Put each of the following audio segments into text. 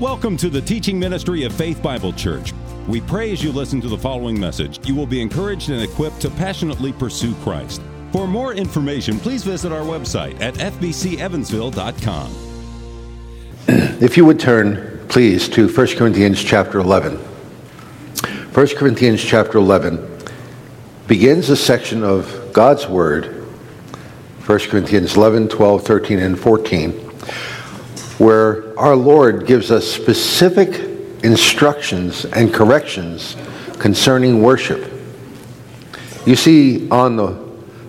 Welcome to the teaching ministry of Faith Bible Church. We pray as you listen to the following message, you will be encouraged and equipped to passionately pursue Christ. For more information, please visit our website at fbcevansville.com. If you would turn, please, to 1 Corinthians chapter 11. 1 Corinthians chapter 11 begins a section of God's Word, 1 Corinthians 11, 12, 13, and 14 where our Lord gives us specific instructions and corrections concerning worship. You see on the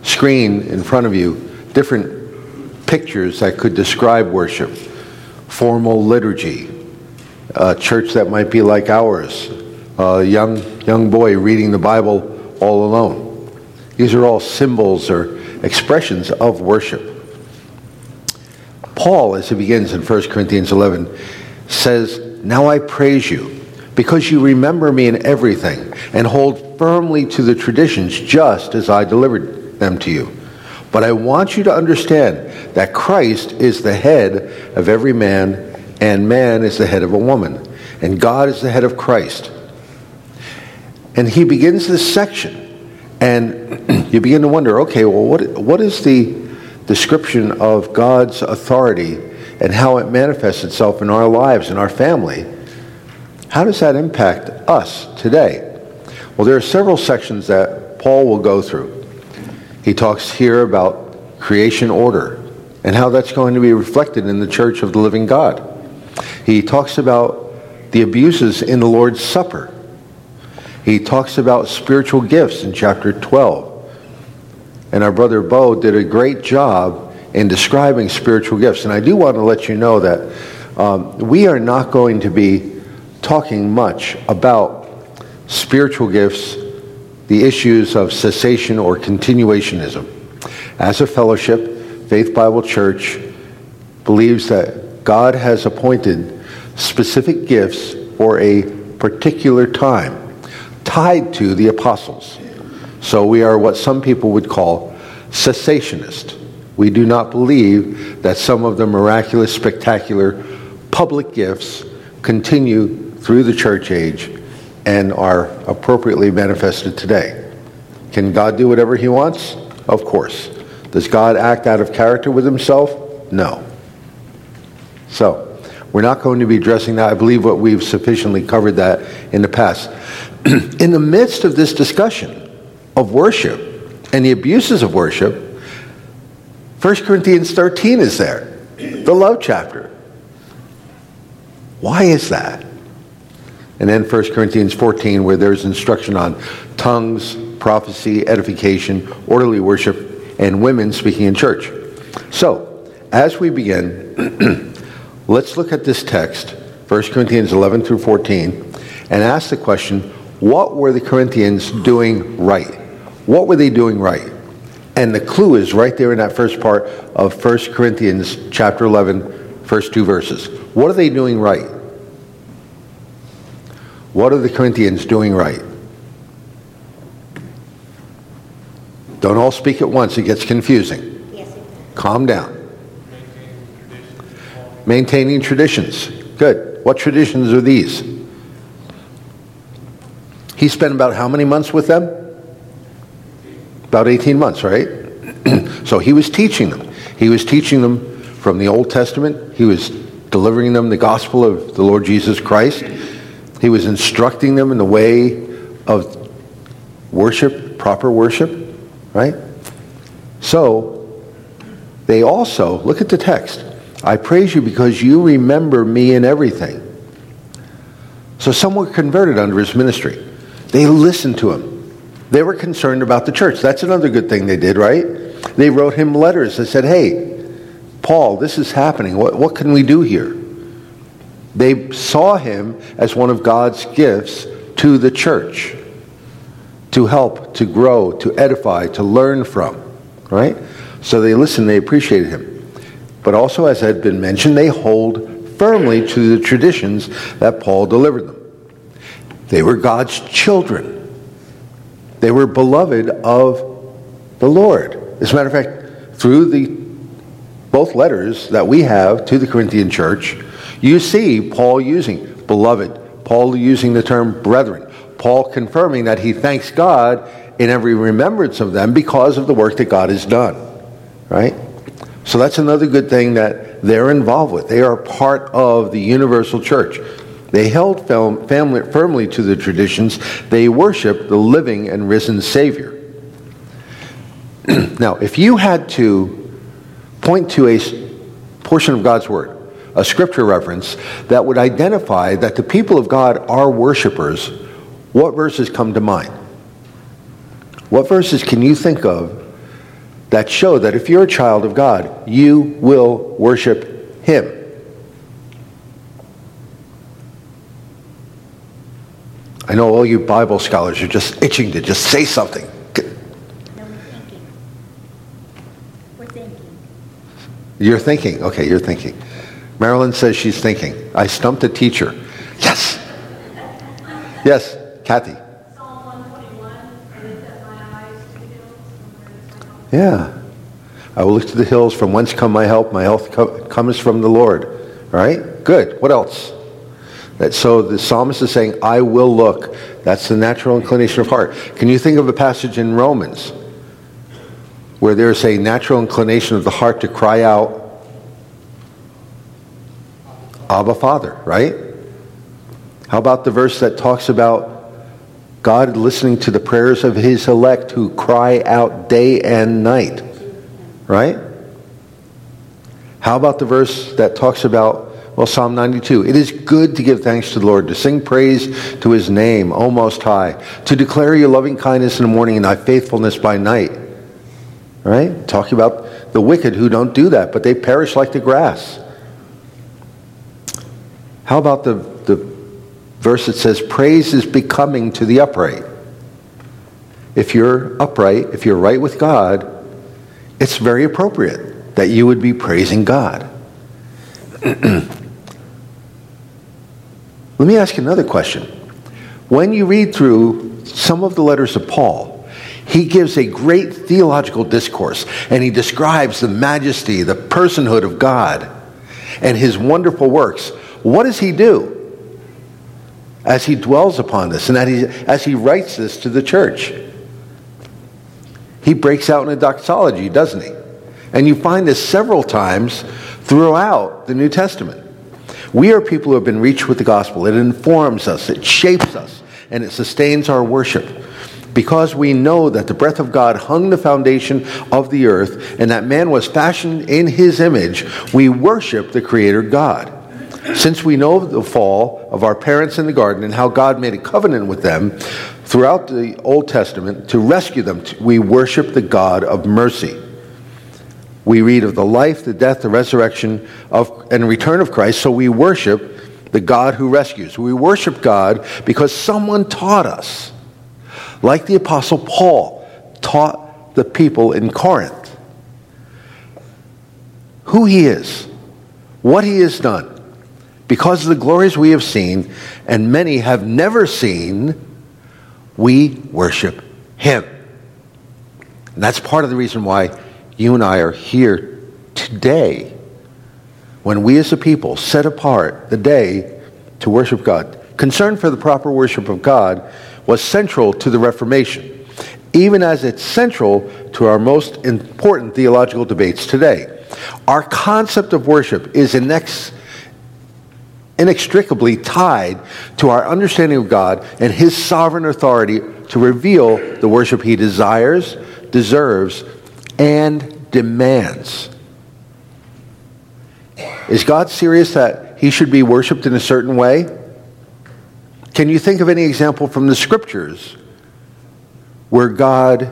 screen in front of you different pictures that could describe worship formal liturgy, a church that might be like ours, a young, young boy reading the Bible all alone. These are all symbols or expressions of worship. Paul, as he begins in 1 Corinthians 11, says, Now I praise you, because you remember me in everything, and hold firmly to the traditions just as I delivered them to you. But I want you to understand that Christ is the head of every man, and man is the head of a woman, and God is the head of Christ. And he begins this section, and you begin to wonder okay, well, what, what is the description of God's authority and how it manifests itself in our lives and our family, how does that impact us today? Well, there are several sections that Paul will go through. He talks here about creation order and how that's going to be reflected in the church of the living God. He talks about the abuses in the Lord's Supper. He talks about spiritual gifts in chapter 12 and our brother Bo did a great job in describing spiritual gifts. And I do want to let you know that um, we are not going to be talking much about spiritual gifts, the issues of cessation or continuationism. As a fellowship, Faith Bible Church believes that God has appointed specific gifts for a particular time tied to the apostles. So we are what some people would call cessationist. We do not believe that some of the miraculous, spectacular public gifts continue through the church age and are appropriately manifested today. Can God do whatever he wants? Of course. Does God act out of character with himself? No. So, we're not going to be addressing that. I believe what we've sufficiently covered that in the past. in the midst of this discussion, of worship and the abuses of worship, 1 Corinthians 13 is there, the love chapter. Why is that? And then 1 Corinthians 14, where there's instruction on tongues, prophecy, edification, orderly worship, and women speaking in church. So, as we begin, let's look at this text, 1 Corinthians 11 through 14, and ask the question what were the Corinthians doing right? What were they doing right? And the clue is right there in that first part of 1 Corinthians chapter 11, first two verses. What are they doing right? What are the Corinthians doing right? Don't all speak at once, it gets confusing. Yes. Calm down. Maintaining traditions. Good. What traditions are these? He spent about how many months with them? About 18 months, right? so he was teaching them. He was teaching them from the Old Testament. He was delivering them the gospel of the Lord Jesus Christ. He was instructing them in the way of worship, proper worship, right? So they also, look at the text. I praise you because you remember me in everything. So some were converted under his ministry. They listened to him. They were concerned about the church. That's another good thing they did, right? They wrote him letters that said, hey, Paul, this is happening. What, what can we do here? They saw him as one of God's gifts to the church to help, to grow, to edify, to learn from, right? So they listened, they appreciated him. But also, as had been mentioned, they hold firmly to the traditions that Paul delivered them. They were God's children. They were beloved of the Lord. As a matter of fact, through the both letters that we have to the Corinthian church, You see Paul using beloved, Paul using the term brethren, Paul confirming that he thanks God in every remembrance of them because of the work that God has done. Right? So that's another good thing that they're involved with. They are part of the universal church. They held firmly to the traditions. They worship the living and risen Savior. now, if you had to point to a portion of God's Word, a scripture reference that would identify that the people of God are worshipers, what verses come to mind? What verses can you think of that show that if you're a child of God, you will worship Him? I know all you Bible scholars are just itching to just say something. No, we're thinking. We're thinking. You're thinking. Okay, you're thinking. Marilyn says she's thinking. I stumped a teacher. Yes. Yes, Kathy. Psalm 121, I lift up my eyes to the hills, from where does my help Yeah. I will look to the hills from whence come my help. My health co- comes from the Lord. All right? Good. What else? That, so the psalmist is saying, I will look. That's the natural inclination of heart. Can you think of a passage in Romans where there's a natural inclination of the heart to cry out, Abba Father, right? How about the verse that talks about God listening to the prayers of his elect who cry out day and night? Right? How about the verse that talks about, well, Psalm 92? It is good to give thanks to the Lord, to sing praise to his name, O Most High, to declare your loving kindness in the morning and thy faithfulness by night. Right? Talking about the wicked who don't do that, but they perish like the grass. How about the, the verse that says, Praise is becoming to the upright? If you're upright, if you're right with God, it's very appropriate that you would be praising God. Let me ask you another question. When you read through some of the letters of Paul, he gives a great theological discourse and he describes the majesty, the personhood of God, and his wonderful works. What does he do as he dwells upon this and as he writes this to the church? He breaks out in a doxology, doesn't he? And you find this several times throughout the New Testament. We are people who have been reached with the gospel. It informs us, it shapes us, and it sustains our worship. Because we know that the breath of God hung the foundation of the earth and that man was fashioned in his image, we worship the Creator God. Since we know the fall of our parents in the garden and how God made a covenant with them throughout the Old Testament to rescue them, we worship the God of mercy. We read of the life, the death, the resurrection of, and return of Christ, so we worship the God who rescues. We worship God because someone taught us, like the Apostle Paul taught the people in Corinth, who he is, what he has done. Because of the glories we have seen, and many have never seen, we worship him. And that's part of the reason why you and I are here today when we as a people set apart the day to worship God. Concern for the proper worship of God was central to the Reformation, even as it's central to our most important theological debates today. Our concept of worship is inex- inextricably tied to our understanding of God and His sovereign authority to reveal the worship He desires, deserves, and demands. Is God serious that He should be worshiped in a certain way? Can you think of any example from the scriptures where God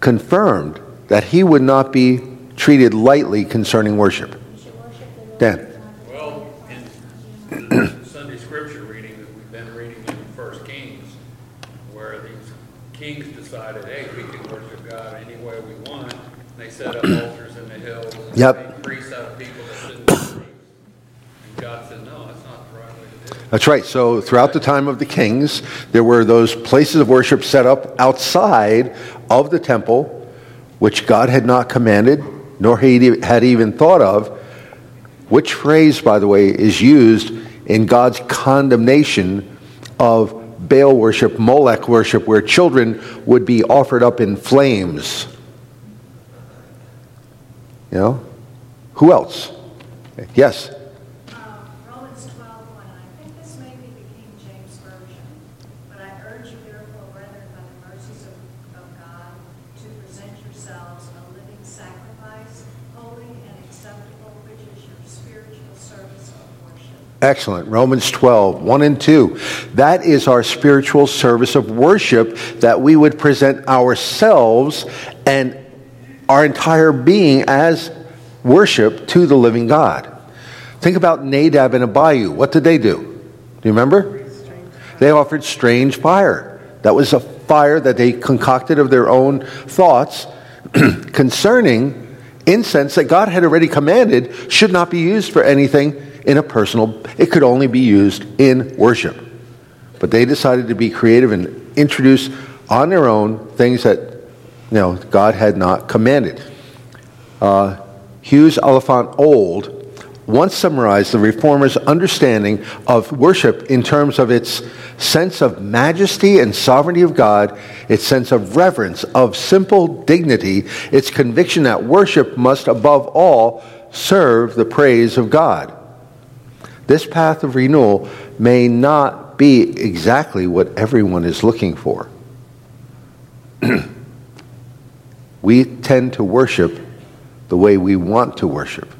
confirmed that He would not be treated lightly concerning worship? Worship. Dan. Well, in Sunday scripture reading that we've been reading in First Kings, where these kings decided, hey, we can worship God any way we want. And they set up altars in the hills. and Yep. priests out of people that didn't be priests. And God said, no, that's not the right way to do it. That's right. So throughout the time of the kings, there were those places of worship set up outside of the temple, which God had not commanded, nor he had even thought of. which phrase, by the way, is used in God's condemnation of Baal worship, Molech worship, where children would be offered up in flames. You know? Who else? Yes? Uh, Romans 12, 1, and I think this may be the King James Version, but I urge you therefore, brethren, by the mercies of, of God, to present yourselves a living sacrifice, holy and acceptable, which is your spiritual service of worship. Excellent. Romans 12, 1 and 2. That is our spiritual service of worship that we would present ourselves and our entire being as worship to the living God. Think about Nadab and Abihu. What did they do? Do you remember? They offered strange fire. That was a fire that they concocted of their own thoughts concerning incense that God had already commanded should not be used for anything in a personal, it could only be used in worship. But they decided to be creative and introduce on their own things that you know God had not commanded. Uh, Hughes Oliphant Old once summarized the reformers' understanding of worship in terms of its sense of majesty and sovereignty of God, its sense of reverence, of simple dignity, its conviction that worship must above all serve the praise of God. This path of renewal may not be exactly what everyone is looking for. we tend to worship the way we want to worship,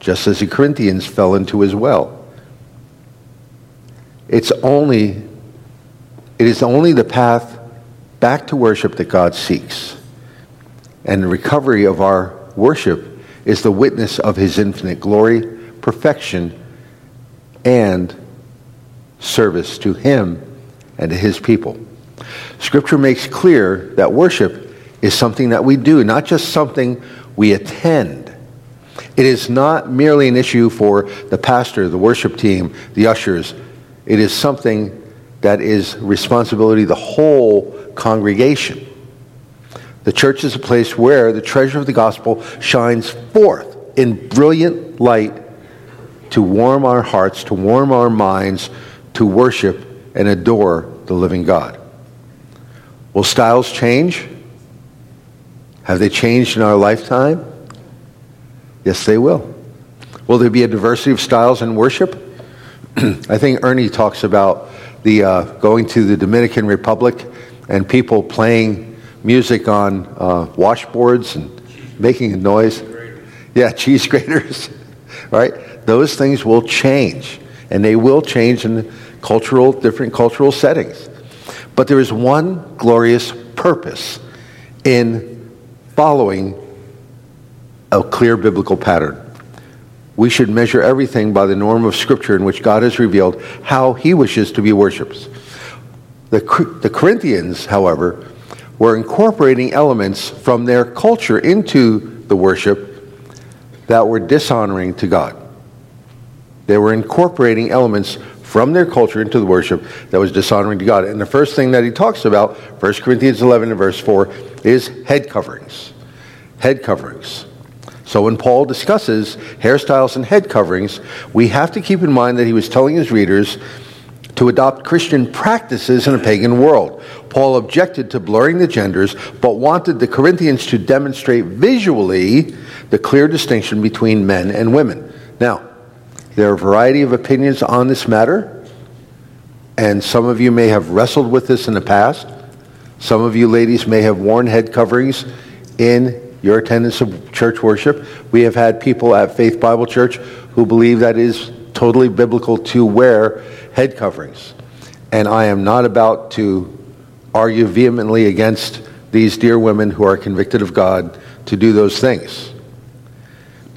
just as the Corinthians fell into as well. It's only, it is only the path back to worship that God seeks. And the recovery of our worship is the witness of his infinite glory, perfection, and service to him and to his people. Scripture makes clear that worship is something that we do, not just something we attend. It is not merely an issue for the pastor, the worship team, the ushers. It is something that is responsibility of the whole congregation. The church is a place where the treasure of the gospel shines forth in brilliant light to warm our hearts, to warm our minds, to worship and adore the living God. Will styles change? Have they changed in our lifetime? Yes, they will. Will there be a diversity of styles in worship? I think Ernie talks about the uh, going to the Dominican Republic and people playing music on uh, washboards and making a noise. Yeah, cheese graters, right? Those things will change, and they will change in cultural, different cultural settings. But there is one glorious purpose in following a clear biblical pattern. We should measure everything by the norm of Scripture in which God has revealed how He wishes to be worshipped. The, the Corinthians, however, were incorporating elements from their culture into the worship that were dishonoring to God. They were incorporating elements from their culture into the worship that was dishonoring to God. And the first thing that he talks about, 1 Corinthians 11 and verse 4, is head coverings. Head coverings. So when Paul discusses hairstyles and head coverings, we have to keep in mind that he was telling his readers to adopt Christian practices in a pagan world. Paul objected to blurring the genders, but wanted the Corinthians to demonstrate visually the clear distinction between men and women. Now, there are a variety of opinions on this matter, and some of you may have wrestled with this in the past. Some of you ladies may have worn head coverings in your attendance of church worship. We have had people at Faith Bible Church who believe that is totally biblical to wear head coverings. And I am not about to argue vehemently against these dear women who are convicted of God to do those things.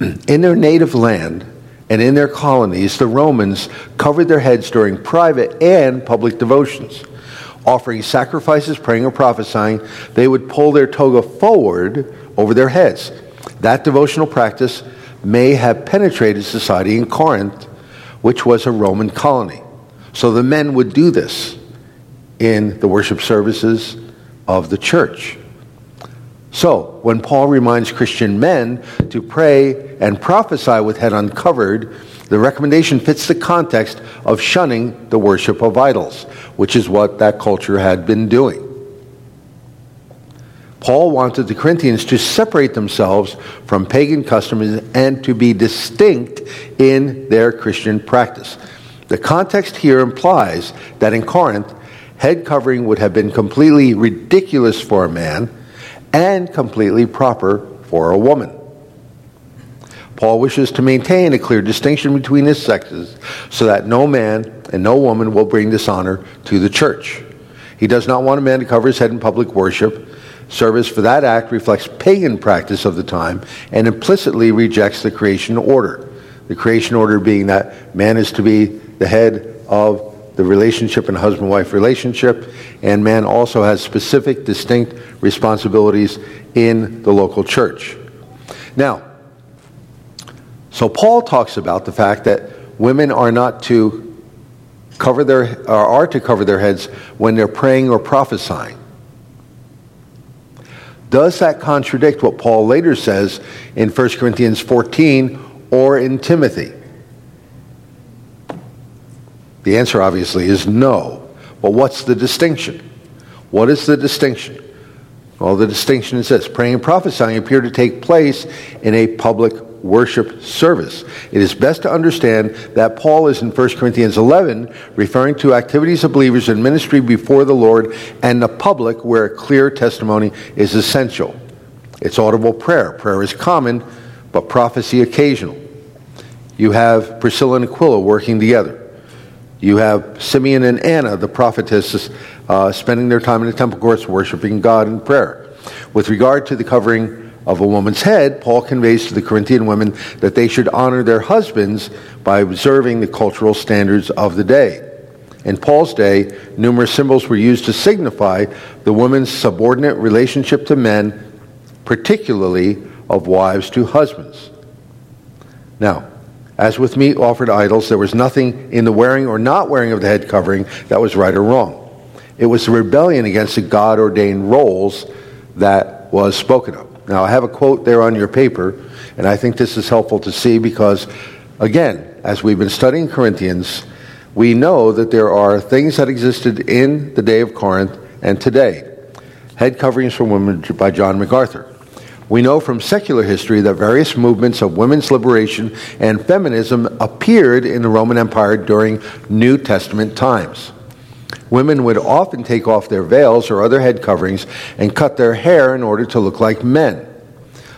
In their native land, and in their colonies, the Romans covered their heads during private and public devotions. Offering sacrifices, praying, or prophesying, they would pull their toga forward over their heads. That devotional practice may have penetrated society in Corinth, which was a Roman colony. So the men would do this in the worship services of the church. So, when Paul reminds Christian men to pray and prophesy with head uncovered, the recommendation fits the context of shunning the worship of idols, which is what that culture had been doing. Paul wanted the Corinthians to separate themselves from pagan customs and to be distinct in their Christian practice. The context here implies that in Corinth, head covering would have been completely ridiculous for a man and completely proper for a woman. Paul wishes to maintain a clear distinction between his sexes so that no man and no woman will bring dishonor to the church. He does not want a man to cover his head in public worship. Service for that act reflects pagan practice of the time and implicitly rejects the creation order. The creation order being that man is to be the head of the relationship and husband wife relationship, and man also has specific, distinct responsibilities in the local church. Now, so Paul talks about the fact that women are not to cover their are to cover their heads when they're praying or prophesying. Does that contradict what Paul later says in 1 Corinthians 14 or in Timothy? The answer obviously is no. But what's the distinction? What is the distinction? Well, the distinction is this praying and prophesying appear to take place in a public worship service. It is best to understand that Paul is in 1 Corinthians 11 referring to activities of believers in ministry before the Lord and the public where a clear testimony is essential. It's audible prayer. Prayer is common, but prophecy occasional. You have Priscilla and Aquila working together. You have Simeon and Anna, the prophetesses, uh, spending their time in the temple courts worshiping God in prayer. With regard to the covering of a woman's head, Paul conveys to the Corinthian women that they should honor their husbands by observing the cultural standards of the day. In Paul's day, numerous symbols were used to signify the woman's subordinate relationship to men, particularly of wives to husbands. Now, as with meat offered idols, there was nothing in the wearing or not wearing of the head covering that was right or wrong. It was the rebellion against the God ordained roles that was spoken of. Now, I have a quote there on your paper, and I think this is helpful to see because, again, as we've been studying Corinthians, we know that there are things that existed in the day of Corinth and today. Head coverings for women by John MacArthur. We know from secular history that various movements of women's liberation and feminism appeared in the Roman Empire during New Testament times. Women would often take off their veils or other head coverings and cut their hair in order to look like men.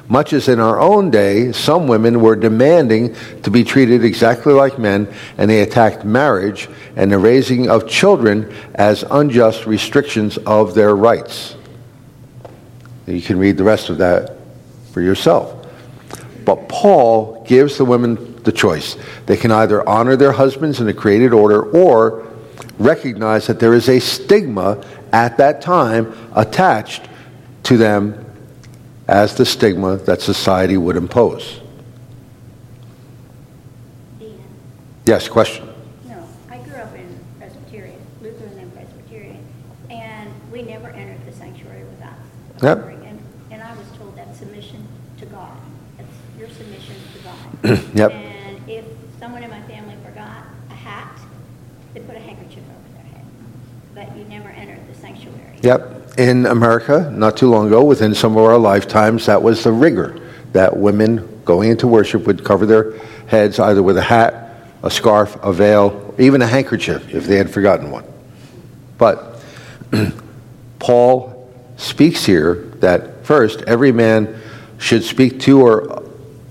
Much as in our own day, some women were demanding to be treated exactly like men, and they attacked marriage and the raising of children as unjust restrictions of their rights. You can read the rest of that for yourself. But Paul gives the women the choice. They can either honor their husbands in the created order or recognize that there is a stigma at that time attached to them as the stigma that society would impose. Yes, question. no, I grew up in Presbyterian, Lutheran and Presbyterian, and we never entered the sanctuary without Yep. covering. And, and I was told that's submission to God. That's your submission to God. Yep. And if someone in my family forgot a hat, they put a handkerchief over their head. But you never entered the sanctuary. Yep. In America, not too long ago, within some of our lifetimes, that was the rigor that women going into worship would cover their heads either with a hat, a scarf, a veil, or even a handkerchief if they had forgotten one. But Paul speaks here that first, every man should speak to or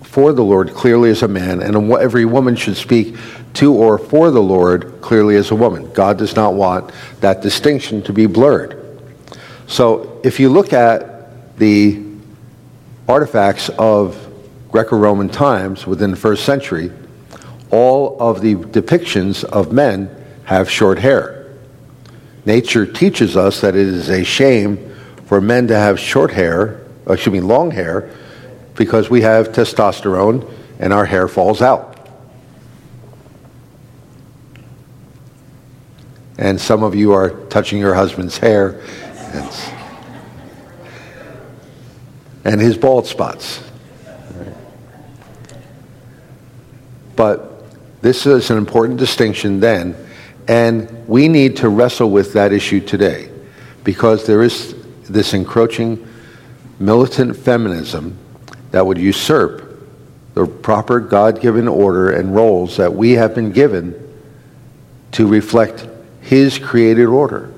for the Lord clearly as a man, and every woman should speak to or for the Lord clearly as a woman. God does not want that distinction to be blurred. So if you look at the artifacts of Greco Roman times within the first century, all of the depictions of men have short hair. Nature teaches us that it is a shame for men to have short hair, uh, excuse me, long hair, because we have testosterone and our hair falls out. And some of you are touching your husband's hair. It's- and his bald spots. But this is an important distinction then, and we need to wrestle with that issue today because there is this encroaching militant feminism that would usurp the proper God given order and roles that we have been given to reflect His created order.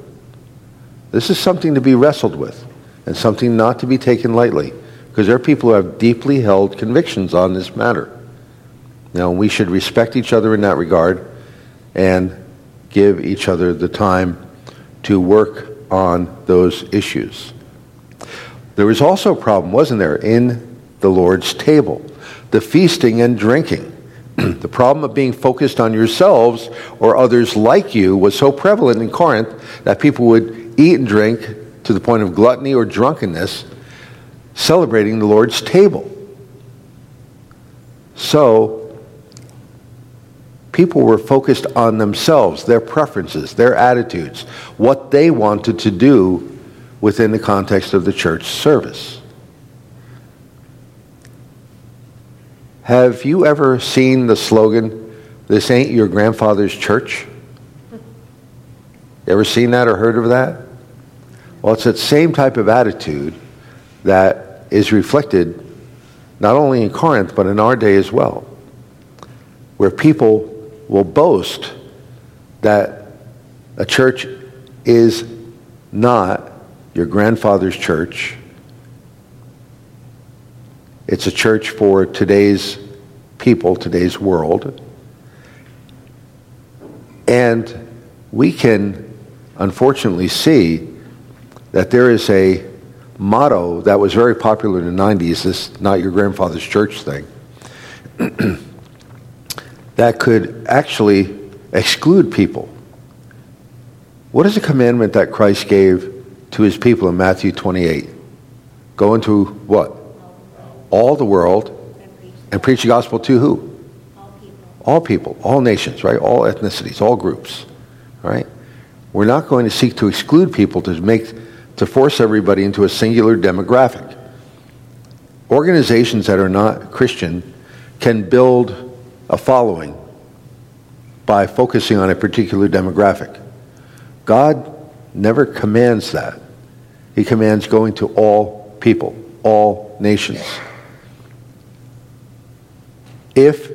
This is something to be wrestled with and something not to be taken lightly because there are people who have deeply held convictions on this matter. Now, we should respect each other in that regard and give each other the time to work on those issues. There was also a problem, wasn't there, in the Lord's table the feasting and drinking. the problem of being focused on yourselves or others like you was so prevalent in Corinth that people would eat and drink to the point of gluttony or drunkenness, celebrating the Lord's table. So, people were focused on themselves, their preferences, their attitudes, what they wanted to do within the context of the church service. Have you ever seen the slogan, This ain't your grandfather's church? Ever seen that or heard of that? Well, it's that same type of attitude that is reflected not only in Corinth, but in our day as well, where people will boast that a church is not your grandfather's church, it's a church for today's people, today's world. And we can unfortunately see that there is a motto that was very popular in the 90s, this not your grandfather's church thing, that could actually exclude people. What is the commandment that Christ gave to his people in Matthew 28? Go into what? All the world and preach the gospel to who? All people. All people, all nations, right? All ethnicities, all groups, right? We're not going to seek to exclude people to make to force everybody into a singular demographic. Organizations that are not Christian can build a following by focusing on a particular demographic. God never commands that. He commands going to all people, all nations if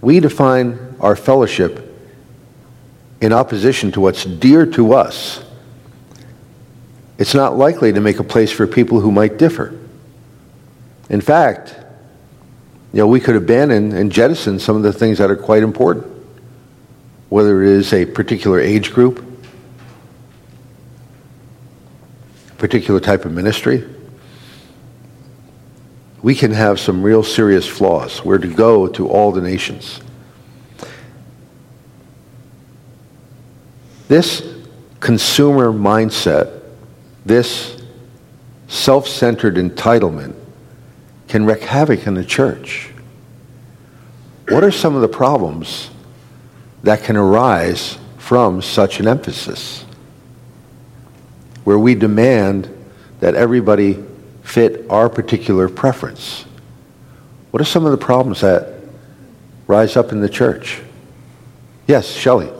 we define our fellowship in opposition to what's dear to us, it's not likely to make a place for people who might differ. In fact, you know, we could abandon and jettison some of the things that are quite important, whether it is a particular age group, particular type of ministry, we can have some real serious flaws. We're to go to all the nations. This consumer mindset, this self centered entitlement, can wreak havoc in the church. What are some of the problems that can arise from such an emphasis? Where we demand that everybody fit our particular preference. What are some of the problems that rise up in the church? Yes, Shelley.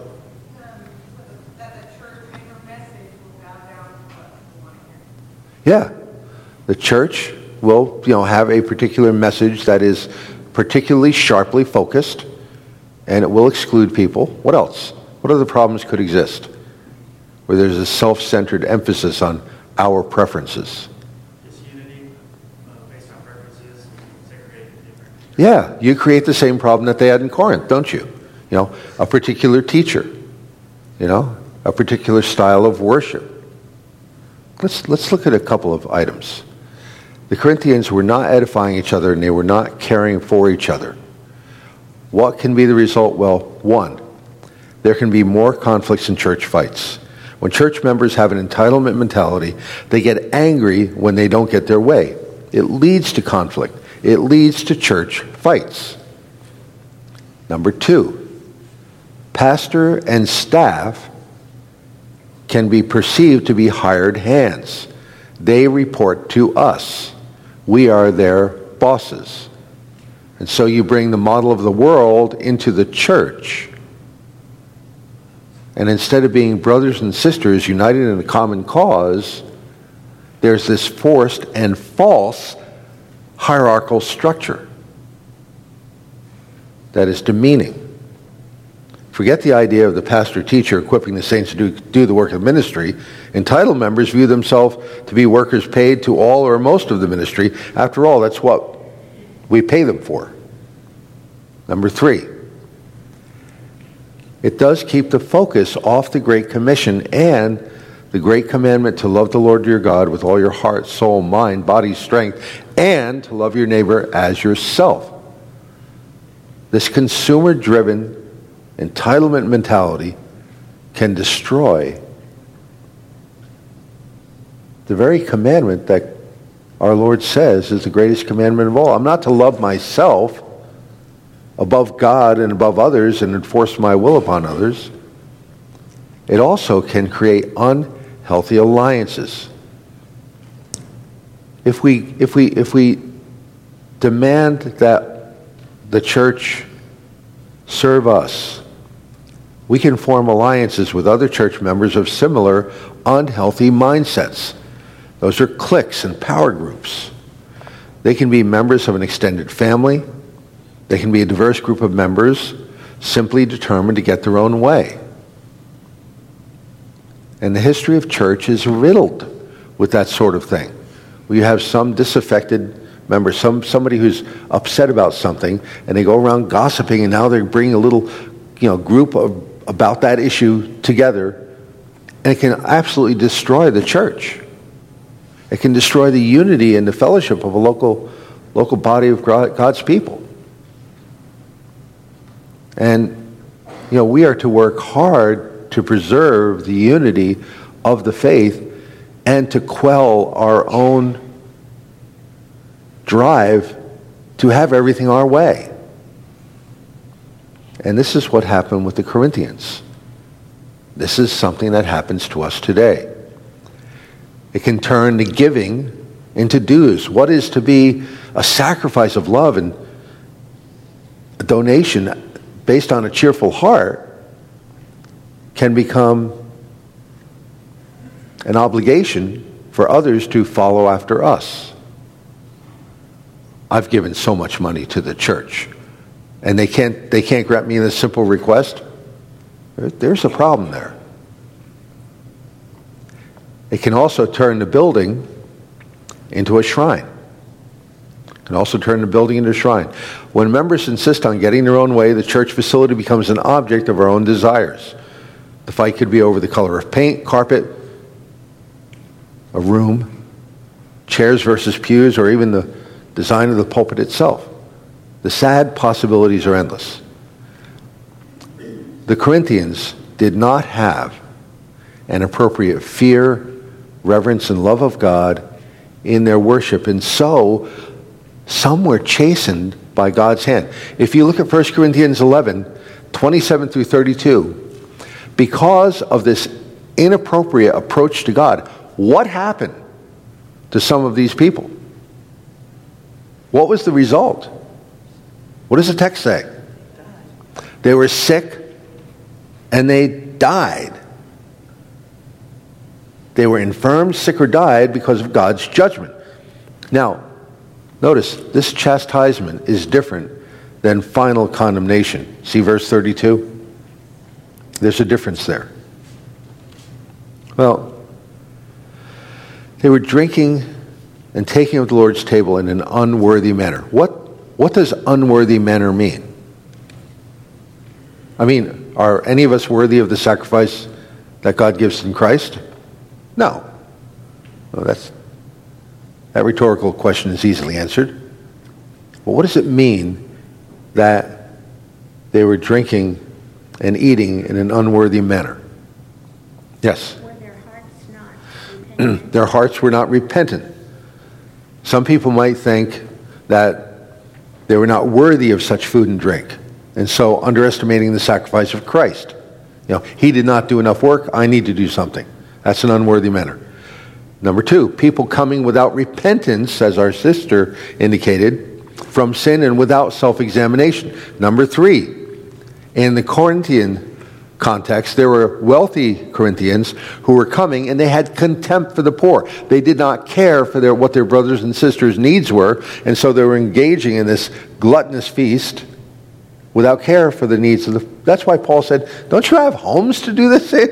Yeah. The church will, you know, have a particular message that is particularly sharply focused and it will exclude people. What else? What other problems could exist where there's a self-centered emphasis on our preferences? Yeah, you create the same problem that they had in Corinth, don't you? You know, a particular teacher, you know, a particular style of worship. Let's, let's look at a couple of items. The Corinthians were not edifying each other and they were not caring for each other. What can be the result? Well, one, there can be more conflicts and church fights. When church members have an entitlement mentality, they get angry when they don't get their way. It leads to conflict it leads to church fights. Number two, pastor and staff can be perceived to be hired hands. They report to us. We are their bosses. And so you bring the model of the world into the church. And instead of being brothers and sisters united in a common cause, there's this forced and false hierarchical structure that is demeaning. Forget the idea of the pastor teacher equipping the saints to do, do the work of ministry. Entitled members view themselves to be workers paid to all or most of the ministry. After all, that's what we pay them for. Number three, it does keep the focus off the Great Commission and the great commandment to love the Lord your God with all your heart, soul, mind, body, strength, and to love your neighbor as yourself. This consumer driven entitlement mentality can destroy the very commandment that our Lord says is the greatest commandment of all. I'm not to love myself above God and above others and enforce my will upon others. It also can create unhealthy alliances. If we, if we, if we demand that the church serve us, we can form alliances with other church members of similar unhealthy mindsets. Those are cliques and power groups. They can be members of an extended family. They can be a diverse group of members simply determined to get their own way. And the history of church is riddled with that sort of thing. Where you have some disaffected member, some, somebody who's upset about something, and they go around gossiping, and now they're bringing a little you know, group of, about that issue together, and it can absolutely destroy the church. It can destroy the unity and the fellowship of a local, local body of God's people. And, you know, we are to work hard to preserve the unity of the faith and to quell our own drive to have everything our way. And this is what happened with the Corinthians. This is something that happens to us today. It can turn the giving into dues. What is to be a sacrifice of love and a donation based on a cheerful heart can become an obligation for others to follow after us. I've given so much money to the church, and they can't, they can't grant me a simple request. There's a problem there. It can also turn the building into a shrine. It can also turn the building into a shrine. When members insist on getting their own way, the church facility becomes an object of our own desires. The fight could be over the color of paint, carpet, a room, chairs versus pews, or even the design of the pulpit itself. The sad possibilities are endless. The Corinthians did not have an appropriate fear reverence and love of God in their worship. And so, some were chastened by God's hand. If you look at 1 Corinthians 11, 27 through 32, because of this inappropriate approach to God, what happened to some of these people? What was the result? What does the text say? They were sick and they died. They were infirm, sick, or died because of God's judgment. Now, notice this chastisement is different than final condemnation. See verse 32? There's a difference there. Well, they were drinking and taking of the Lord's table in an unworthy manner. What, what does unworthy manner mean? I mean, are any of us worthy of the sacrifice that God gives in Christ? No. Well, that's, that rhetorical question is easily answered. But what does it mean that they were drinking and eating in an unworthy manner? Yes? Their hearts not their hearts were not repentant. Some people might think that they were not worthy of such food and drink, and so underestimating the sacrifice of Christ. You know, he did not do enough work, I need to do something. That's an unworthy manner. Number two, people coming without repentance, as our sister indicated, from sin and without self examination. Number three, in the Corinthian context, there were wealthy Corinthians who were coming and they had contempt for the poor. They did not care for their, what their brothers and sisters' needs were, and so they were engaging in this gluttonous feast without care for the needs of the. That's why Paul said, "Don't you have homes to do this in?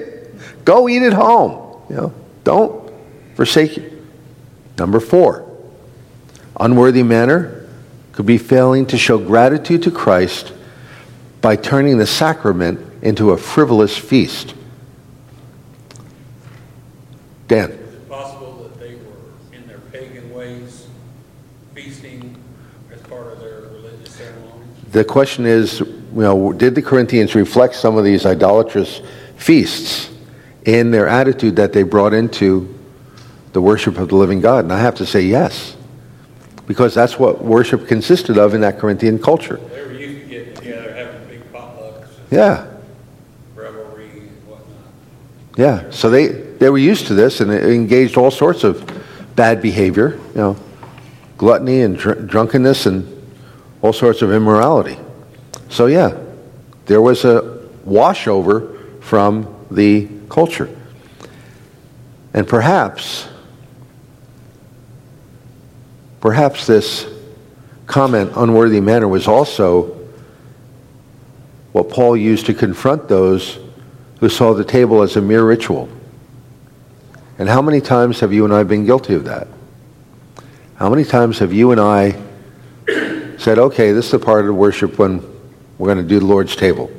Go eat at home. You know, don't forsake it." Number four, unworthy manner could be failing to show gratitude to Christ by turning the sacrament into a frivolous feast. Dan. Is it possible that they were in their pagan ways, feasting as part of their religious ceremonies? The question is, you know, did the Corinthians reflect some of these idolatrous feasts in their attitude that they brought into the worship of the living God? And I have to say yes, because that's what worship consisted of in that Corinthian culture. They were used to getting together, having big potlucks, and Yeah, revelry and whatnot. yeah. So they, they were used to this and engaged all sorts of bad behavior, you know, gluttony and dr- drunkenness and all sorts of immorality. So yeah, there was a washover from the culture. And perhaps, perhaps this comment, unworthy manner, was also what Paul used to confront those who saw the table as a mere ritual. And how many times have you and I been guilty of that? How many times have you and I said, okay, this is the part of the worship when we're going to do the Lord's table.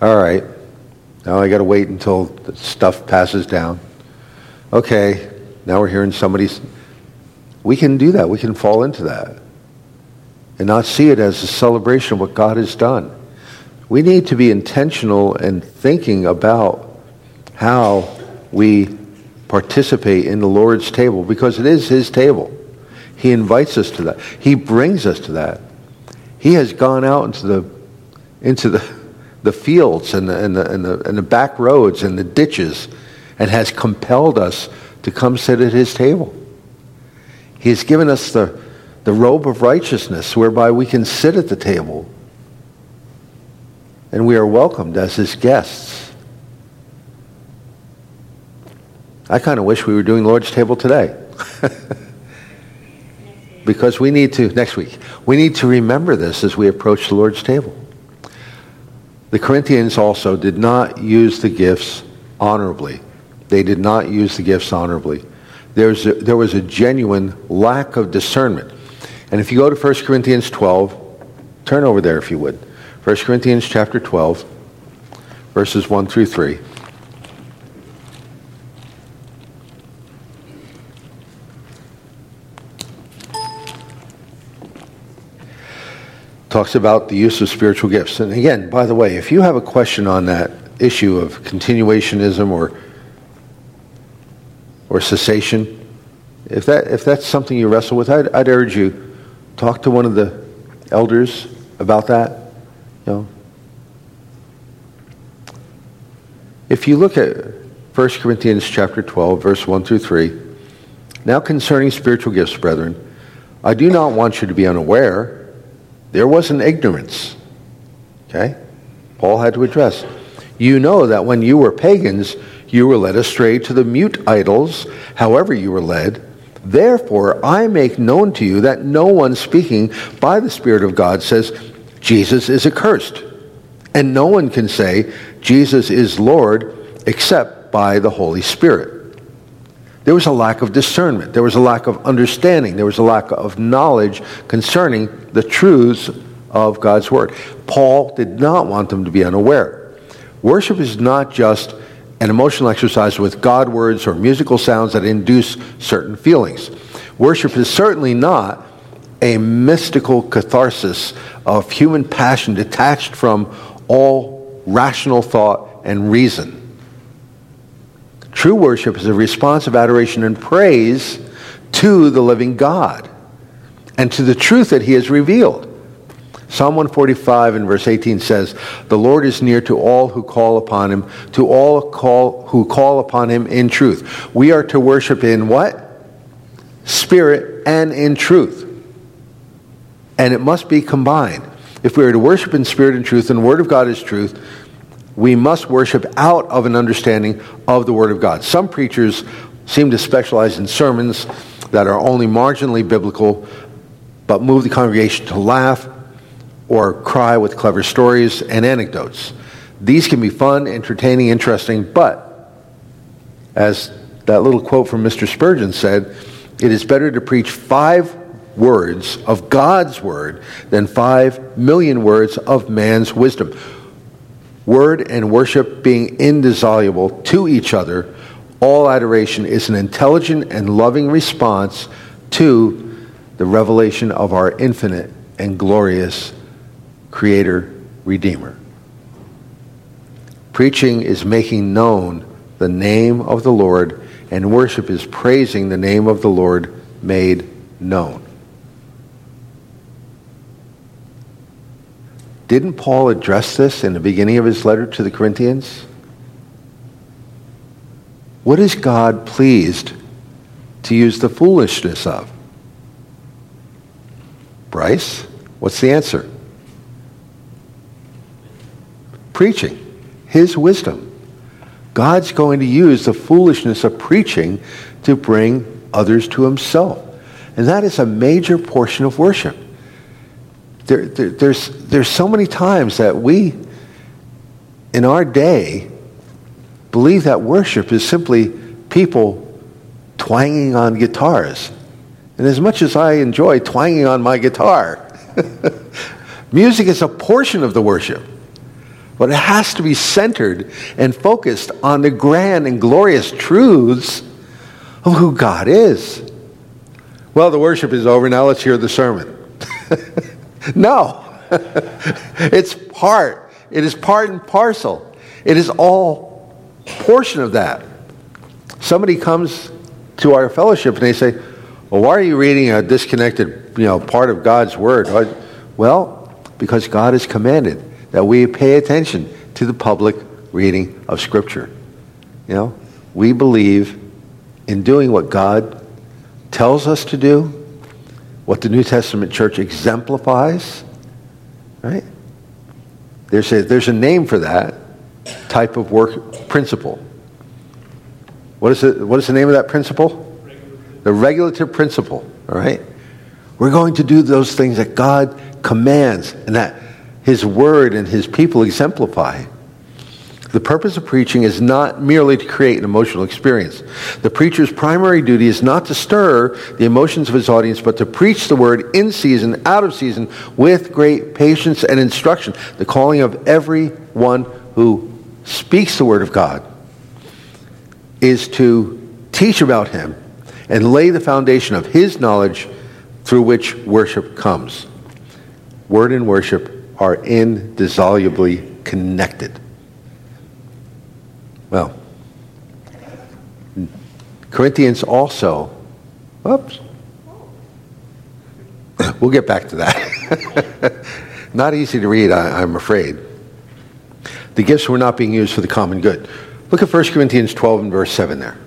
All right, now I got to wait until the stuff passes down. Okay, now we're hearing somebody's. We can do that. We can fall into that and not see it as a celebration of what God has done. We need to be intentional and thinking about how we participate in the Lord's table because it is His table. He invites us to that. He brings us to that. He has gone out into the into the, the fields and the, and, the, and, the, and the back roads and the ditches and has compelled us to come sit at his table. He has given us the, the robe of righteousness whereby we can sit at the table and we are welcomed as his guests. I kind of wish we were doing Lord's table today. because we need to, next week, we need to remember this as we approach the Lord's table. The Corinthians also did not use the gifts honorably. They did not use the gifts honorably. There's a, there was a genuine lack of discernment. And if you go to 1 Corinthians 12, turn over there if you would. 1 Corinthians chapter 12, verses 1 through 3. talks about the use of spiritual gifts. And again, by the way, if you have a question on that issue of continuationism or or cessation, if that if that's something you wrestle with, I'd, I'd urge you talk to one of the elders about that. Know, if you look at 1 Corinthians chapter 12, verse 1 through 3, now concerning spiritual gifts, brethren, I do not want you to be unaware there was an ignorance. Okay? Paul had to address. You know that when you were pagans, you were led astray to the mute idols, however you were led. Therefore, I make known to you that no one speaking by the Spirit of God says, Jesus is accursed. And no one can say, Jesus is Lord, except by the Holy Spirit. There was a lack of discernment. There was a lack of understanding. There was a lack of knowledge concerning the truths of God's Word. Paul did not want them to be unaware. Worship is not just an emotional exercise with God words or musical sounds that induce certain feelings. Worship is certainly not a mystical catharsis of human passion detached from all rational thought and reason. True worship is a response of adoration and praise to the living God and to the truth that he has revealed. Psalm 145 and verse 18 says, The Lord is near to all who call upon him, to all call, who call upon him in truth. We are to worship in what? Spirit and in truth. And it must be combined. If we are to worship in spirit and truth, and the Word of God is truth, we must worship out of an understanding of the Word of God. Some preachers seem to specialize in sermons that are only marginally biblical, but move the congregation to laugh or cry with clever stories and anecdotes. These can be fun, entertaining, interesting, but as that little quote from Mr. Spurgeon said, it is better to preach five words of God's word than five million words of man's wisdom. Word and worship being indissoluble to each other, all adoration is an intelligent and loving response to the revelation of our infinite and glorious Creator, Redeemer. Preaching is making known the name of the Lord, and worship is praising the name of the Lord made known. Didn't Paul address this in the beginning of his letter to the Corinthians? What is God pleased to use the foolishness of? Bryce, what's the answer? preaching, his wisdom. God's going to use the foolishness of preaching to bring others to himself. And that is a major portion of worship. There, there, there's, there's so many times that we, in our day, believe that worship is simply people twanging on guitars. And as much as I enjoy twanging on my guitar, music is a portion of the worship. But it has to be centered and focused on the grand and glorious truths of who God is. Well, the worship is over. Now let's hear the sermon. no. it's part. It is part and parcel. It is all portion of that. Somebody comes to our fellowship and they say, well, why are you reading a disconnected you know, part of God's word? Well, because God has commanded that we pay attention to the public reading of Scripture. You know, we believe in doing what God tells us to do, what the New Testament church exemplifies, right? There's a, there's a name for that type of work principle. What is, it, what is the name of that principle? The regulative principle, all right? We're going to do those things that God commands and that his word and his people exemplify. The purpose of preaching is not merely to create an emotional experience. The preacher's primary duty is not to stir the emotions of his audience, but to preach the word in season, out of season, with great patience and instruction. The calling of everyone who speaks the word of God is to teach about him and lay the foundation of his knowledge through which worship comes. Word and worship are indissolubly connected. Well, Corinthians also, oops, we'll get back to that. not easy to read, I, I'm afraid. The gifts were not being used for the common good. Look at 1 Corinthians 12 and verse 7 there.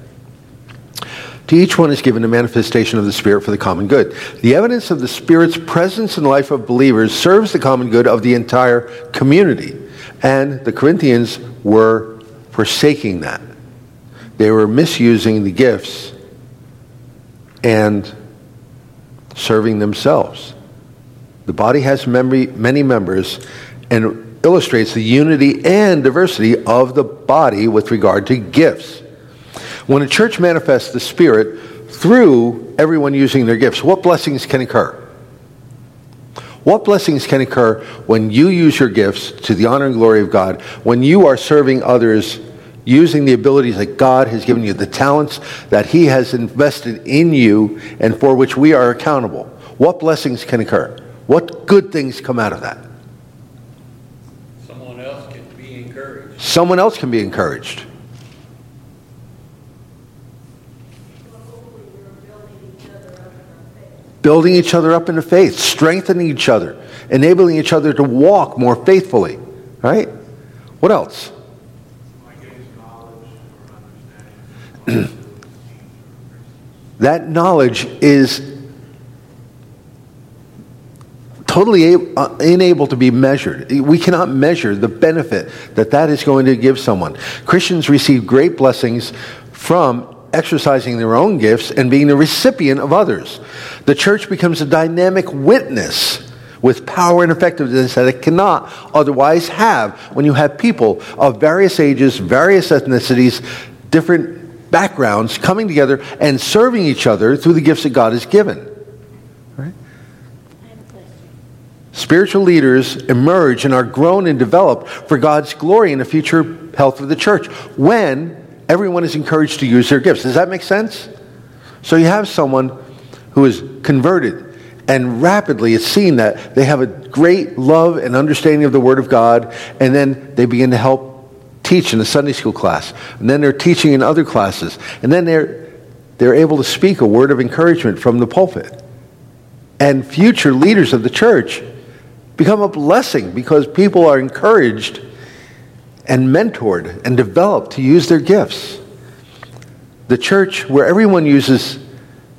To each one is given a manifestation of the Spirit for the common good. The evidence of the Spirit's presence in the life of believers serves the common good of the entire community. And the Corinthians were forsaking that. They were misusing the gifts and serving themselves. The body has memory, many members and illustrates the unity and diversity of the body with regard to gifts. When a church manifests the Spirit through everyone using their gifts, what blessings can occur? What blessings can occur when you use your gifts to the honor and glory of God, when you are serving others using the abilities that God has given you, the talents that He has invested in you and for which we are accountable? What blessings can occur? What good things come out of that? Someone else can be encouraged. Someone else can be encouraged. Building each other up in the faith, strengthening each other, enabling each other to walk more faithfully. Right? What else? that knowledge is totally uh, unable to be measured. We cannot measure the benefit that that is going to give someone. Christians receive great blessings from exercising their own gifts and being the recipient of others. The church becomes a dynamic witness with power and effectiveness that it cannot otherwise have when you have people of various ages, various ethnicities, different backgrounds coming together and serving each other through the gifts that God has given. Spiritual leaders emerge and are grown and developed for God's glory and the future health of the church when everyone is encouraged to use their gifts. Does that make sense? So you have someone who is converted, and rapidly it's seen that they have a great love and understanding of the Word of God, and then they begin to help teach in a Sunday school class, and then they're teaching in other classes, and then they're, they're able to speak a word of encouragement from the pulpit. And future leaders of the church become a blessing because people are encouraged and mentored and developed to use their gifts. The church, where everyone uses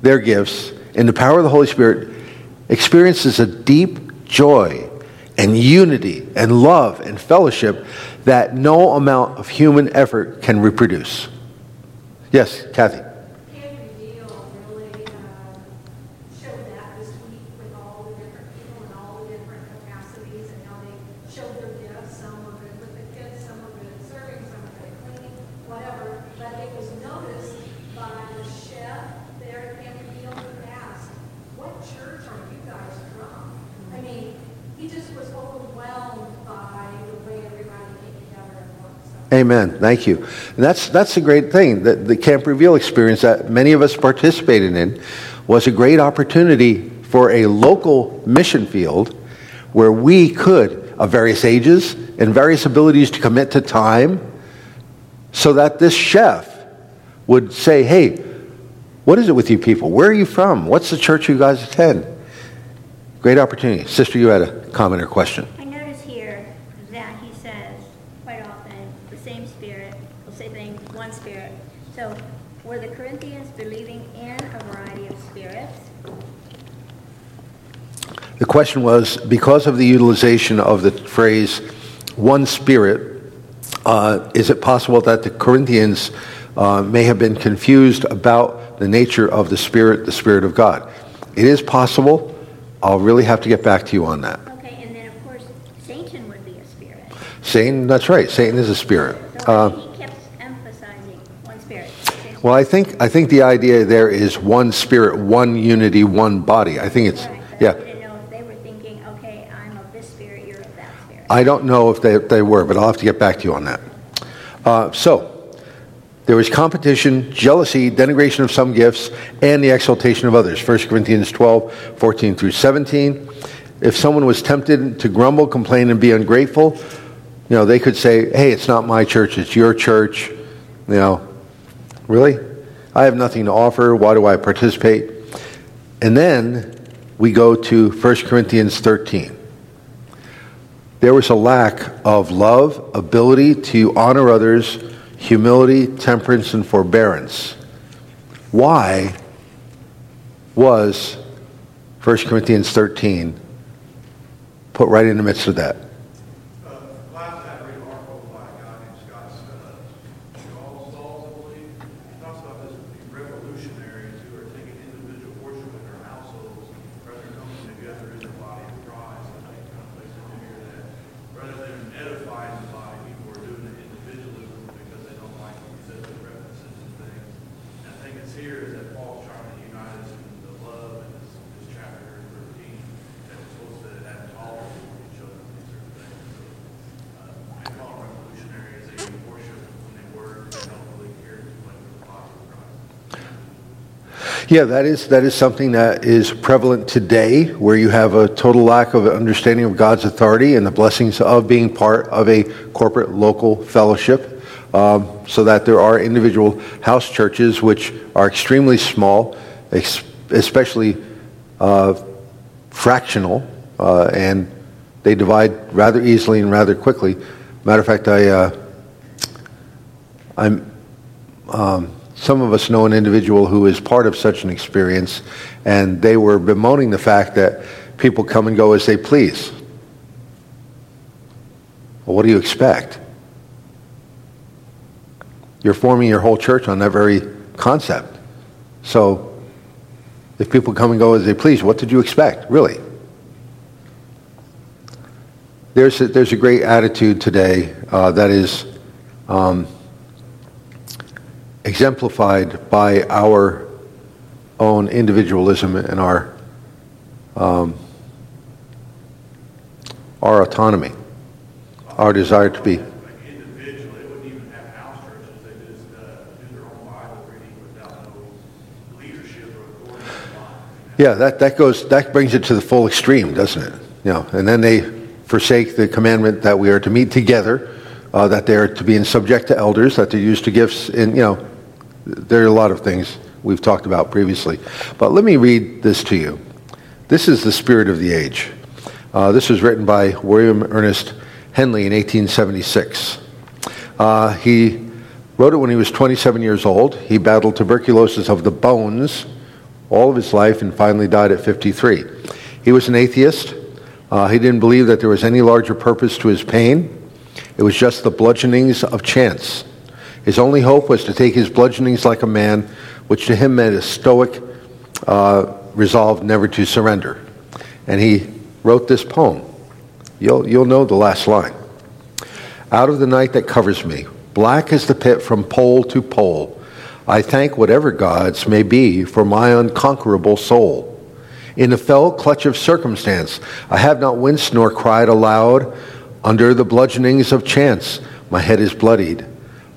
their gifts in the power of the Holy Spirit, experiences a deep joy and unity and love and fellowship that no amount of human effort can reproduce. Yes, Kathy. Amen. Thank you. And that's, that's a great thing. The, the Camp Reveal experience that many of us participated in was a great opportunity for a local mission field where we could, of various ages and various abilities to commit to time, so that this chef would say, hey, what is it with you people? Where are you from? What's the church you guys attend? Great opportunity. Sister, you had a comment or question. The question was because of the utilization of the phrase one spirit, uh, is it possible that the Corinthians uh, may have been confused about the nature of the Spirit, the Spirit of God? It is possible. I'll really have to get back to you on that. Okay, and then of course, Satan would be a spirit. Satan, that's right. Satan is a spirit. So uh, he kept emphasizing one spirit. Well, I think I think the idea there is one spirit, one unity, one body. I think it's right, yeah. I don't know if they, they were, but I'll have to get back to you on that. Uh, so, there was competition, jealousy, denigration of some gifts, and the exaltation of others. 1 Corinthians 12, 14 through 17. If someone was tempted to grumble, complain, and be ungrateful, you know, they could say, hey, it's not my church, it's your church. You know, really? I have nothing to offer. Why do I participate? And then we go to 1 Corinthians 13 there was a lack of love, ability to honor others, humility, temperance, and forbearance. Why was 1 Corinthians 13 put right in the midst of that? Yeah, that is, that is something that is prevalent today, where you have a total lack of understanding of God's authority and the blessings of being part of a corporate local fellowship. Um, so that there are individual house churches which are extremely small, especially uh, uh, fractional, uh, and they divide rather easily and rather quickly. Matter of fact, I, uh, I'm, um, some of us know an individual who is part of such an experience, and they were bemoaning the fact that people come and go as they please. Well, what do you expect? You're forming your whole church on that very concept. So, if people come and go as they please, what did you expect, really? There's a, there's a great attitude today uh, that is um, exemplified by our own individualism and our um, our autonomy, our desire to be. individually, they wouldn't even have house churches, they just uh, do their own Bible reading without no leadership or authority. Yeah, that, that goes that brings it to the full extreme, doesn't it? You know, and then they forsake the commandment that we are to meet together, uh, that they are to be in subject to elders, that they're used to gifts, and you know, there are a lot of things we've talked about previously. But let me read this to you. This is the spirit of the age. Uh, this was written by William Ernest Henley in 1876. Uh, he wrote it when he was 27 years old. He battled tuberculosis of the bones all of his life and finally died at 53. He was an atheist. Uh, he didn't believe that there was any larger purpose to his pain. It was just the bludgeonings of chance. His only hope was to take his bludgeonings like a man, which to him meant a stoic uh, resolve never to surrender. And he wrote this poem. You'll, you'll know the last line. Out of the night that covers me, black as the pit from pole to pole, I thank whatever gods may be for my unconquerable soul. In the fell clutch of circumstance, I have not winced nor cried aloud. Under the bludgeonings of chance, my head is bloodied,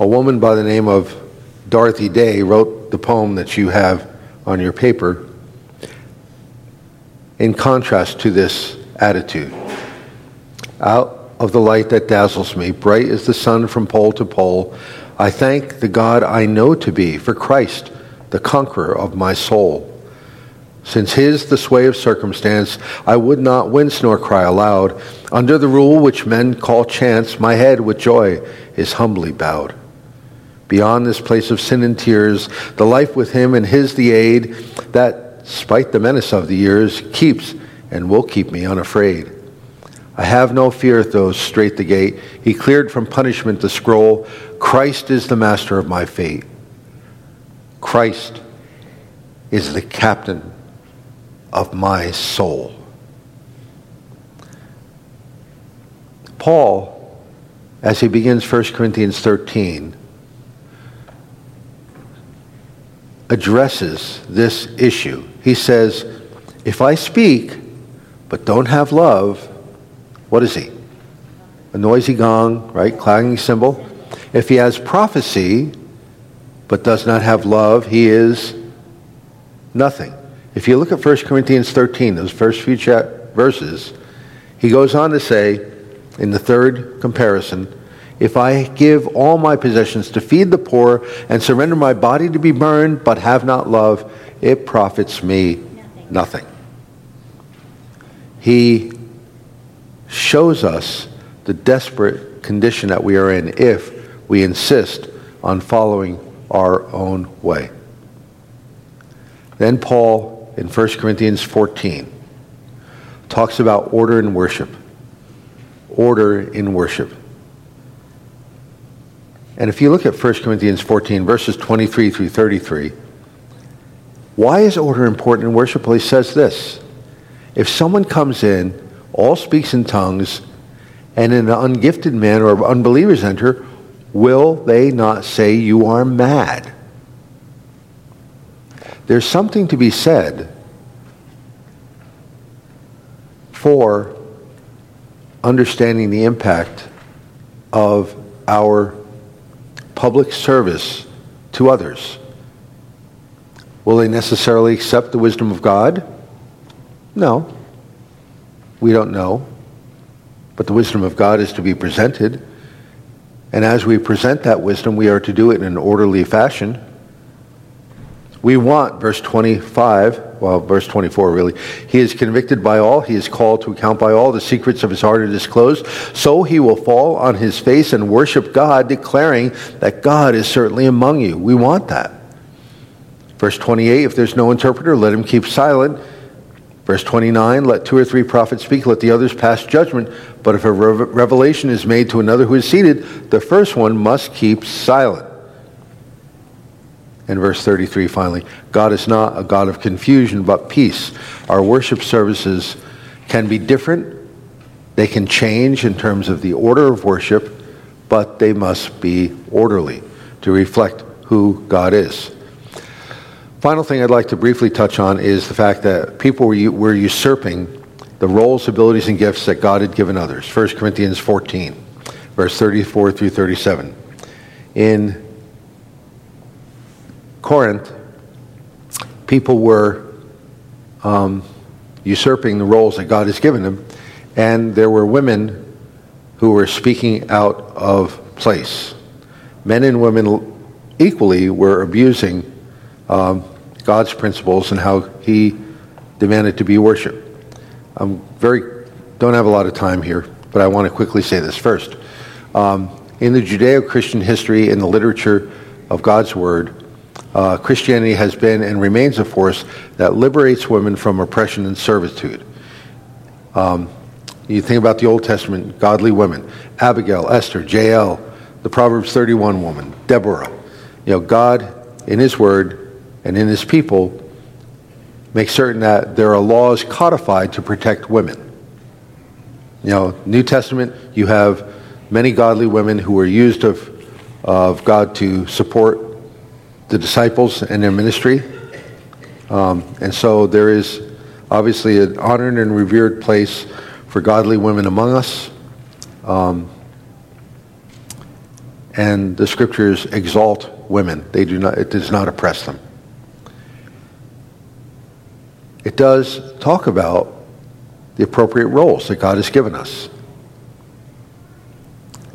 A woman by the name of Dorothy Day wrote the poem that you have on your paper in contrast to this attitude. Out of the light that dazzles me, bright as the sun from pole to pole, I thank the God I know to be for Christ, the conqueror of my soul. Since his the sway of circumstance, I would not wince nor cry aloud. Under the rule which men call chance, my head with joy is humbly bowed. Beyond this place of sin and tears, the life with him and his the aid that, spite the menace of the years, keeps and will keep me unafraid. I have no fear at those straight the gate. He cleared from punishment the scroll. Christ is the master of my fate. Christ is the captain of my soul. Paul, as he begins 1 Corinthians 13, addresses this issue. He says, If I speak but don't have love, what is he? A noisy gong, right? Clanging cymbal. If he has prophecy but does not have love, he is nothing. If you look at 1 Corinthians 13, those first few verses, he goes on to say, in the third comparison, if I give all my possessions to feed the poor and surrender my body to be burned, but have not love, it profits me Nothing. nothing. He shows us the desperate condition that we are in if we insist on following our own way. Then Paul in 1 Corinthians 14 talks about order in worship. Order in worship. And if you look at 1 Corinthians 14, verses 23 through 33, why is order important in worship? Well, he says this If someone comes in, all speaks in tongues, and an ungifted man or unbelievers enter, will they not say you are mad? There's something to be said for understanding the impact of our public service to others. Will they necessarily accept the wisdom of God? No. We don't know. But the wisdom of God is to be presented. And as we present that wisdom, we are to do it in an orderly fashion. We want, verse 25, well, verse 24 really, he is convicted by all, he is called to account by all, the secrets of his heart are disclosed. So he will fall on his face and worship God, declaring that God is certainly among you. We want that. Verse 28, if there's no interpreter, let him keep silent. Verse 29, let two or three prophets speak, let the others pass judgment. But if a revelation is made to another who is seated, the first one must keep silent. And verse 33 finally, God is not a God of confusion, but peace. Our worship services can be different. They can change in terms of the order of worship, but they must be orderly to reflect who God is. Final thing I'd like to briefly touch on is the fact that people were, were usurping the roles, abilities, and gifts that God had given others. 1 Corinthians 14, verse 34 through 37. In Corinth, people were um, usurping the roles that God has given them, and there were women who were speaking out of place. Men and women equally were abusing um, God's principles and how he demanded to be worshiped. I'm very, don't have a lot of time here, but I want to quickly say this first. Um, in the Judeo-Christian history, in the literature of God's Word, uh, Christianity has been and remains a force that liberates women from oppression and servitude. Um, you think about the Old Testament, godly women, Abigail, Esther, Jael, the Proverbs 31 woman, Deborah. You know, God, in His Word, and in his people make certain that there are laws codified to protect women. You know, New Testament, you have many godly women who were used of, of God to support the disciples and their ministry. Um, and so there is obviously an honored and revered place for godly women among us. Um, and the scriptures exalt women. They do not, it does not oppress them it does talk about the appropriate roles that God has given us.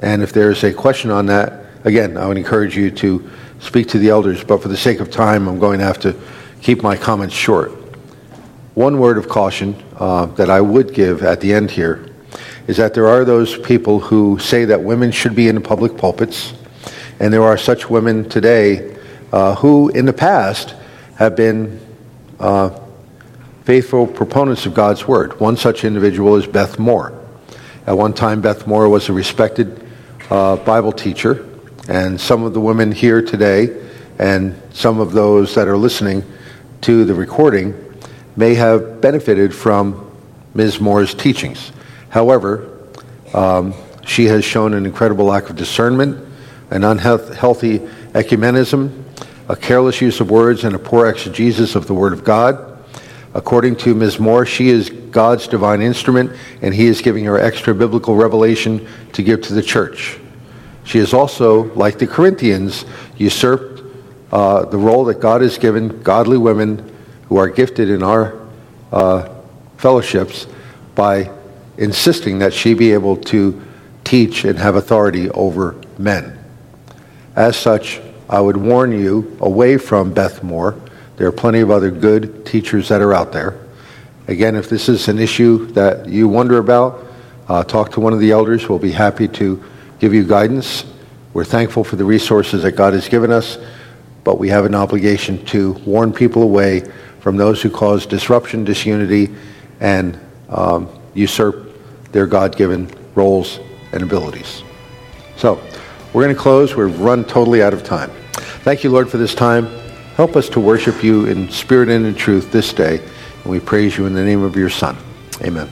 And if there's a question on that, again, I would encourage you to speak to the elders, but for the sake of time, I'm going to have to keep my comments short. One word of caution uh, that I would give at the end here is that there are those people who say that women should be in public pulpits, and there are such women today uh, who, in the past, have been uh, faithful proponents of God's Word. One such individual is Beth Moore. At one time, Beth Moore was a respected uh, Bible teacher, and some of the women here today and some of those that are listening to the recording may have benefited from Ms. Moore's teachings. However, um, she has shown an incredible lack of discernment, an unhealthy ecumenism, a careless use of words, and a poor exegesis of the Word of God. According to Ms. Moore, she is God's divine instrument, and He is giving her extra biblical revelation to give to the church. She has also, like the Corinthians, usurped uh, the role that God has given godly women who are gifted in our uh, fellowships by insisting that she be able to teach and have authority over men. As such, I would warn you away from Beth Moore there are plenty of other good teachers that are out there. Again, if this is an issue that you wonder about, uh, talk to one of the elders. We'll be happy to give you guidance. We're thankful for the resources that God has given us, but we have an obligation to warn people away from those who cause disruption, disunity, and um, usurp their God given roles and abilities. So, we're going to close. We've run totally out of time. Thank you, Lord, for this time. Help us to worship you in spirit and in truth this day. And we praise you in the name of your Son. Amen.